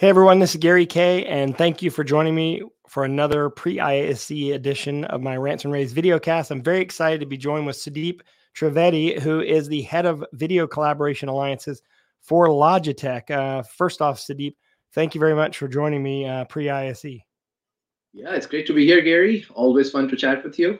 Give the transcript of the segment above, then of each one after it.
Hey everyone, this is Gary Kay, and thank you for joining me for another pre-ISE edition of my Rants and Raves videocast. I'm very excited to be joined with Sudeep Trivedi, who is the head of video collaboration alliances for Logitech. Uh, first off, Sudeep, thank you very much for joining me uh, pre-ISE. Yeah, it's great to be here, Gary. Always fun to chat with you.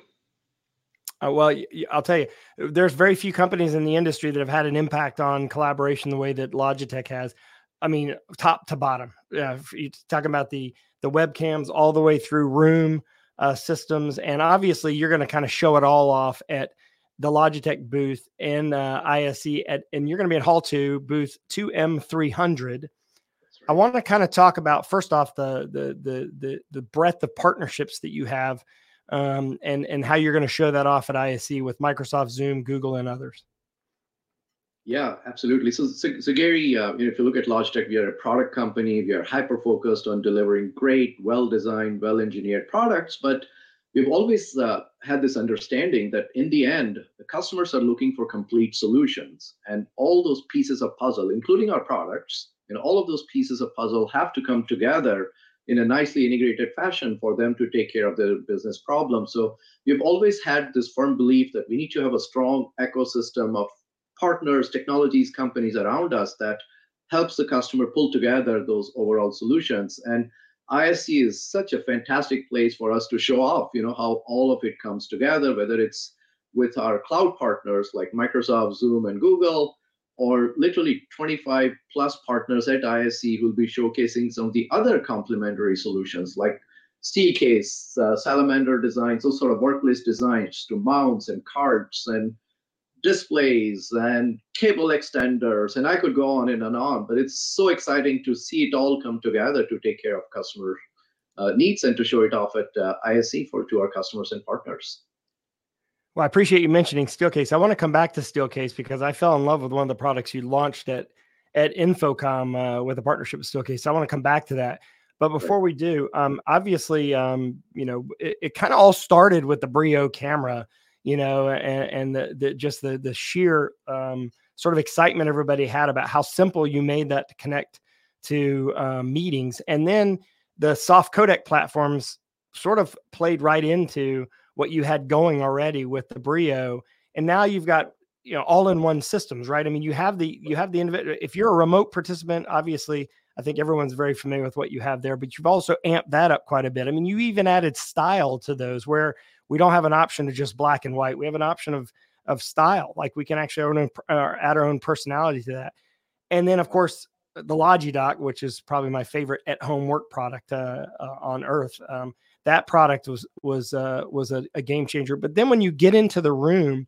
Uh, well, I'll tell you, there's very few companies in the industry that have had an impact on collaboration the way that Logitech has. I mean, top to bottom. Yeah, you're talking about the the webcams all the way through room uh, systems, and obviously you're going to kind of show it all off at the Logitech booth in uh, ISE, at, and you're going to be at Hall Two, booth two M three hundred. I want to kind of talk about first off the the the the the breadth of partnerships that you have, um, and and how you're going to show that off at ISE with Microsoft, Zoom, Google, and others. Yeah, absolutely. So, so, so Gary, uh, you know, if you look at Logitech, we are a product company. We are hyper focused on delivering great, well-designed, well-engineered products. But we've always uh, had this understanding that in the end, the customers are looking for complete solutions, and all those pieces of puzzle, including our products, and all of those pieces of puzzle have to come together in a nicely integrated fashion for them to take care of their business problems. So we've always had this firm belief that we need to have a strong ecosystem of partners, technologies, companies around us that helps the customer pull together those overall solutions. And ISE is such a fantastic place for us to show off, you know, how all of it comes together, whether it's with our cloud partners like Microsoft, Zoom, and Google, or literally 25 plus partners at ISE who'll be showcasing some of the other complementary solutions like Steelcase, uh, Salamander designs, those sort of workplace designs to mounts and carts and displays and cable extenders, and I could go on and on. But it's so exciting to see it all come together to take care of customer uh, needs and to show it off at uh, ISE for to our customers and partners. Well, I appreciate you mentioning Steelcase. I want to come back to Steelcase because I fell in love with one of the products you launched at at InfoComm uh, with a partnership with Steelcase. So I want to come back to that. But before we do, um, obviously, um, you know, it, it kind of all started with the Brio camera you know, and, and the, the just the the sheer um, sort of excitement everybody had about how simple you made that to connect to um, meetings, and then the soft codec platforms sort of played right into what you had going already with the Brio, and now you've got you know all-in-one systems, right? I mean, you have the you have the. If you're a remote participant, obviously, I think everyone's very familiar with what you have there, but you've also amped that up quite a bit. I mean, you even added style to those where we don't have an option to just black and white. We have an option of of style. Like we can actually uh, add our own personality to that. And then, of course, the Logidock, which is probably my favorite at home work product uh, uh, on earth. Um, that product was was uh, was a, a, game changer. But then when you get into the room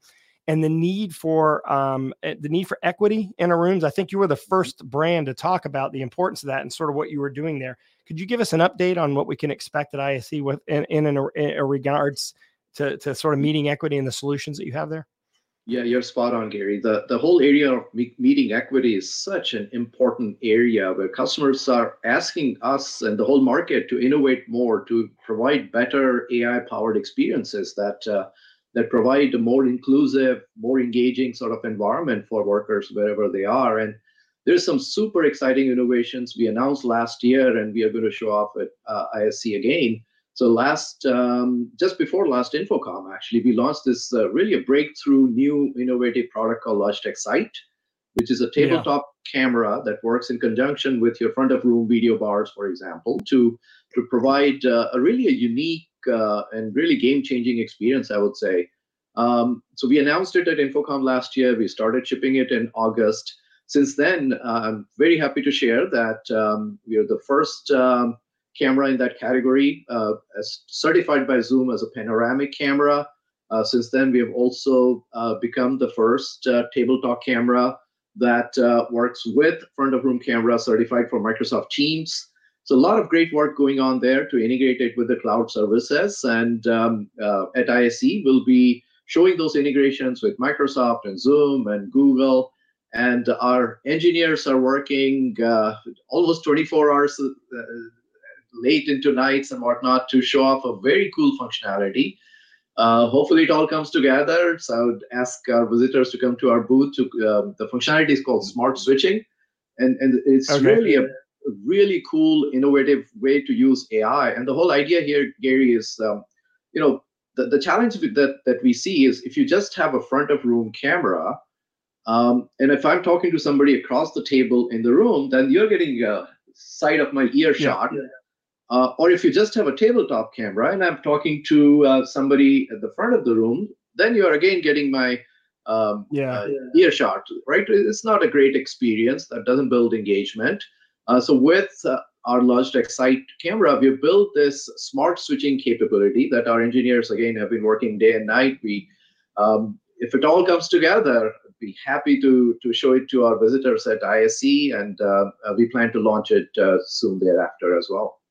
and the need for um, eh, the need for equity in our rooms, I think you were the first brand to talk about the importance of that and sort of what you were doing there. Could you give us an update on what we can expect at ISE with in, in, in, in a regards to to sort of meeting equity and the solutions that you have there? Yeah, you're spot on, Gary. The the whole area of meeting equity is such an important area where customers are asking us and the whole market to innovate more, to provide better AI-powered experiences that uh, that provide a more inclusive, more engaging sort of environment for workers wherever they are. And there's some super exciting innovations we announced last year, and we are going to show off at uh, ISE again so last, um, just before last InfoComm, actually, we launched this uh, really a breakthrough new innovative product called Logitech Sight, which is a tabletop yeah. camera that works in conjunction with your front of room video bars, for example, to to provide uh, a really a unique uh, and really game changing experience, I would say. Um, so we announced it at InfoComm last year. We started shipping it in August. Since then, uh, I'm very happy to share that um, we are the first um, camera in that category, uh, as certified by Zoom as a panoramic camera. Uh, since then, we have also uh, become the first uh, tabletop camera that uh, works with front of room camera certified for Microsoft Teams. So a lot of great work going on there to integrate it with the cloud services. And um, uh, at ISE, we'll be showing those integrations with Microsoft and Zoom and Google. And our engineers are working almost 24 hours late into nights and whatnot to show off a very cool functionality. Uh, hopefully, it all comes together. So I would ask our visitors to come to our booth. To uh, the functionality is called smart switching, and and it's okay. really a really cool, innovative way to use AI. And the whole idea here, Gary, is um, you know the, the challenge that that we see is if you just have a front of room camera, um, and if I'm talking to somebody across the table in the room, then you're getting a side of my ear shot. Yeah. Uh, or if you just have a tabletop camera and I'm talking to uh, somebody at the front of the room, then you're again getting my um, yeah. Uh, earshot, right? It's not a great experience. That doesn't build engagement. Uh, so with uh, our Logitech Sight camera, we built this smart switching capability that our engineers again have been working day and night. We, um, if it all comes together, be happy to to show it to our visitors at ISE, and uh, uh, we plan to launch it uh, soon thereafter as well.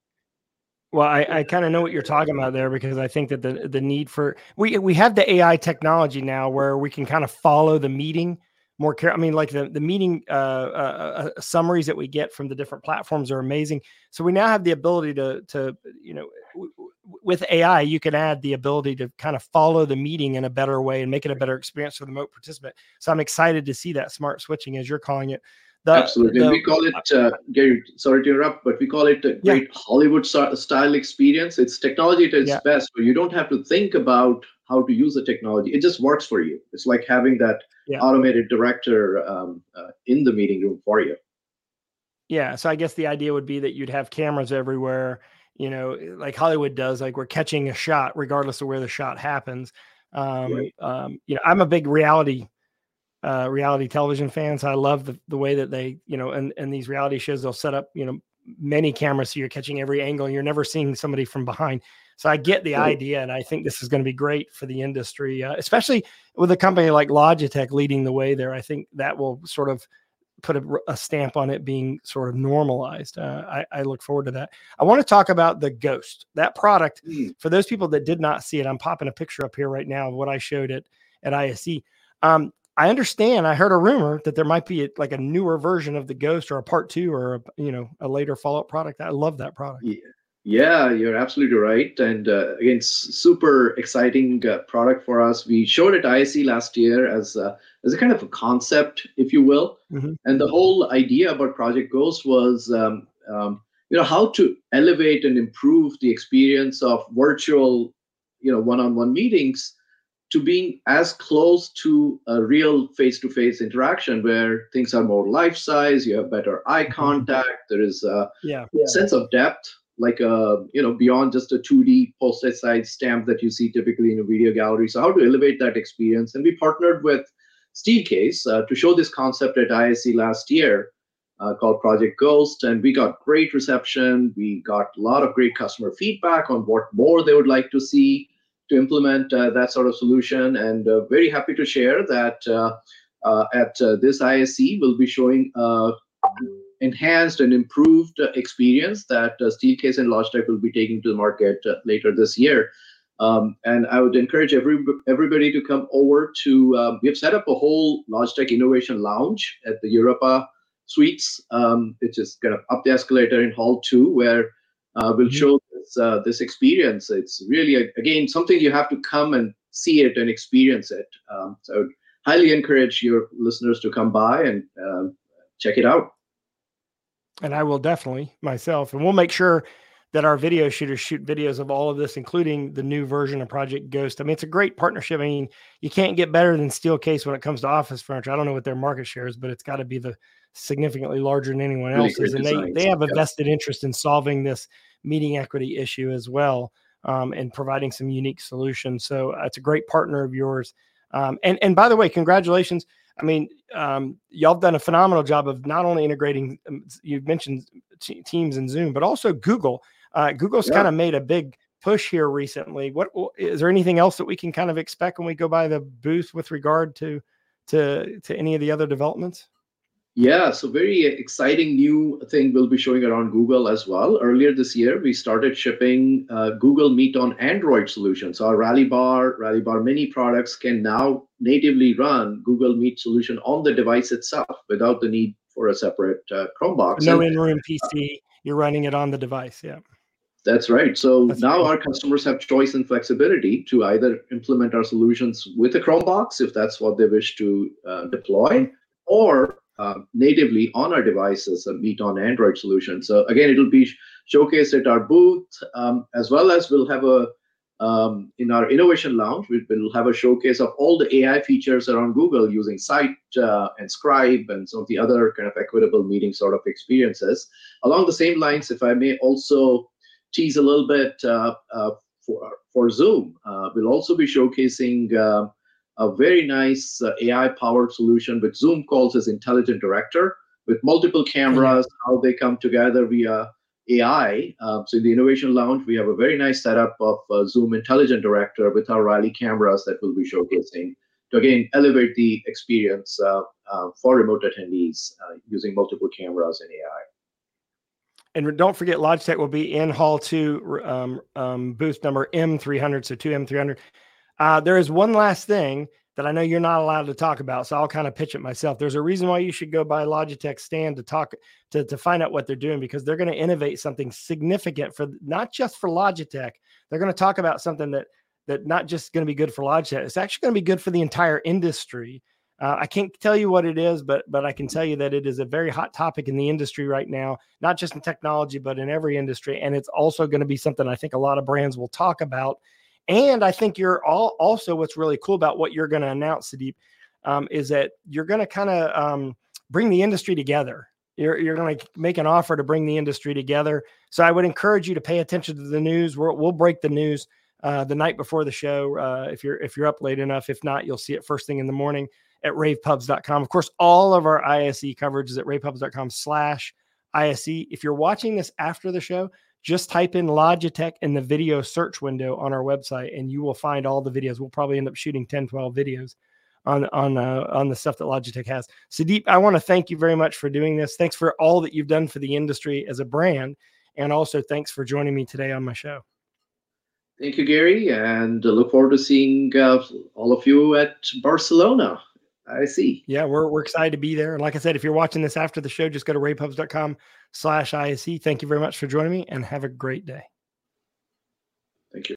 Well, I, I kind of know what you're talking about there because I think that the the need for we we have the AI technology now where we can kind of follow the meeting more care. I mean, like the the meeting uh, uh, uh, summaries that we get from the different platforms are amazing. So we now have the ability to to you know w- with AI you can add the ability to kind of follow the meeting in a better way and make it a better experience for the remote participant. So I'm excited to see that smart switching as you're calling it. The, Absolutely. The, we call it, uh, Gary, sorry to interrupt, but we call it a great yeah. Hollywood style experience. It's technology at its yeah. best, where you don't have to think about how to use the technology. It just works for you. It's like having that yeah. automated director um, uh, in the meeting room for you. Yeah. So I guess the idea would be that you'd have cameras everywhere, you know, like Hollywood does, like we're catching a shot regardless of where the shot happens. Um, right. um, you know, I'm a big reality uh, reality television fans. I love the, the way that they, you know, and, and these reality shows, they'll set up, you know, many cameras so you're catching every angle and you're never seeing somebody from behind. So I get the idea, and I think this is going to be great for the industry, uh, especially with a company like Logitech leading the way there. I think that will sort of put a, a stamp on it being sort of normalized. Uh, I, I, look forward to that. I want to talk about the Ghost, that product. Mm. For those people that did not see it, I'm popping a picture up here right now of what I showed it at ISE. Um, I understand. I heard a rumor that there might be a, like a newer version of the Ghost or a part two or a, you know a later follow up product. I love that product. Yeah, yeah you're absolutely right. And uh, again, super exciting uh, product for us. We showed at ISE last year as a, as a kind of a concept, if you will. Mm-hmm. And the whole idea about Project Ghost was. Um, um, you know how to elevate and improve the experience of virtual you know one-on-one meetings to being as close to a real face-to-face interaction where things are more life-size you have better eye mm-hmm. contact there is a yeah. sense of depth like a uh, you know beyond just a 2d postage size stamp that you see typically in a video gallery. So how to elevate that experience? And we partnered with steelcase uh, to show this concept at ISE last year uh, called project ghost. And we got great reception. We got a lot of great customer feedback on what more they would like to see to implement uh, that sort of solution. And uh, very happy to share that uh, at this ISE, we'll be showing enhanced and improved experience that Steelcase and Logitech will be taking to the market later this year. Um, and I would encourage every, everybody to come over to, um, we have set up a whole Logitech Innovation Lounge at the Europa Suites, um, which is kind of up the escalator in Hall 2, where uh, we'll mm-hmm. show this uh, this experience. It's really a, again something you have to come and see it and experience it. Um, so I would highly encourage your listeners to come by and uh, check it out. And I will definitely myself, and we'll make sure that our video shooters shoot videos of all of this, including the new version of Project Ghost. I mean, it's a great partnership. I mean, you can't get better than Steelcase when it comes to office furniture. I don't know what their market share is, but it's got to be the significantly larger than anyone really else's. And they, they have a vested interest in solving this meeting equity issue as well um, and providing some unique solutions. So uh, it's a great partner of yours. Um, and, and by the way, congratulations. I mean, um, y'all have done a phenomenal job of not only integrating, um, you've mentioned t- Teams and Zoom, but also Google. Uh, Google's yeah. kind of made a big push here recently. What is there anything else that we can kind of expect when we go by the booth with regard to to to any of the other developments? Yeah, so very exciting new thing we'll be showing around Google as well. Earlier this year, we started shipping uh, Google Meet on Android solutions. Our Rally Bar, Rally Bar Mini products can now natively run Google Meet solution on the device itself without the need for a separate uh, Chromebox. No in-room PC, you're running it on the device. Yeah. That's right. So That's now our customers have choice and flexibility to either implement our solutions with a Chromebox if that's what they wish to uh, deploy, or natively on our devices and meet on Android solution. So again, it'll be showcased at our booth, um, as well as we'll have a um, in our innovation lounge, we will have a showcase of all the AI features around Google using Sight uh, and Scribe and some of the other kind of equitable meeting sort of experiences. Along the same lines, if I may also tease a little bit uh, uh, for, for Zoom, uh, we'll also be showcasing uh, a very nice uh, AI-powered solution which Zoom calls as Intelligent Director with multiple cameras, how they come together via AI. Um, so in the Innovation Lounge, we have a very nice setup of uh, Zoom Intelligent Director with our Rally cameras that we'll be showcasing to again elevate the experience uh, uh, for remote attendees uh, using multiple cameras and AI. And don't forget, Logitech will be in Hall 2, um, um, booth number M300, so 2M300. Uh, there is one last thing that I know you're not allowed to talk about. So I'll kind of pitch it myself. There's a reason why you should go by Logitech stand to talk to, to find out what they're doing because they're going to innovate something significant for not just for Logitech. They're going to talk about something that that not just going to be good for Logitech. It's actually going to be good for the entire industry. Uh, I can't tell you what it is, but but I can tell you that it is a very hot topic in the industry right now, not just in technology, but in every industry. And it's also going to be something I think a lot of brands will talk about and I think you're all also what's really cool about what you're going to announce, Sudeep, um, is that you're going to kind of um, bring the industry together. You're, you're going to make an offer to bring the industry together. So I would encourage you to pay attention to the news. we will break the news uh, the night before the show uh, if you're if you're up late enough. If not, you'll see it first thing in the morning at ravepubs.com. Of course, all of our ISE coverage is at ravepubs.com slash ISE. If you're watching this after the show, just type in Logitech in the video search window on our website and you will find all the videos. We'll probably end up shooting 10, 12 videos on on uh, on the stuff that Logitech has. Sudeep, I want to thank you very much for doing this. Thanks for all that you've done for the industry as a brand, and also thanks for joining me today on my show. Thank you, Gary, and look forward to seeing uh, all of you at Barcelona. I see. Yeah, we're, we're excited to be there. And like I said, if you're watching this after the show, just go to ravepubs.com slash ISE. Thank you very much for joining me and have a great day. Thank you.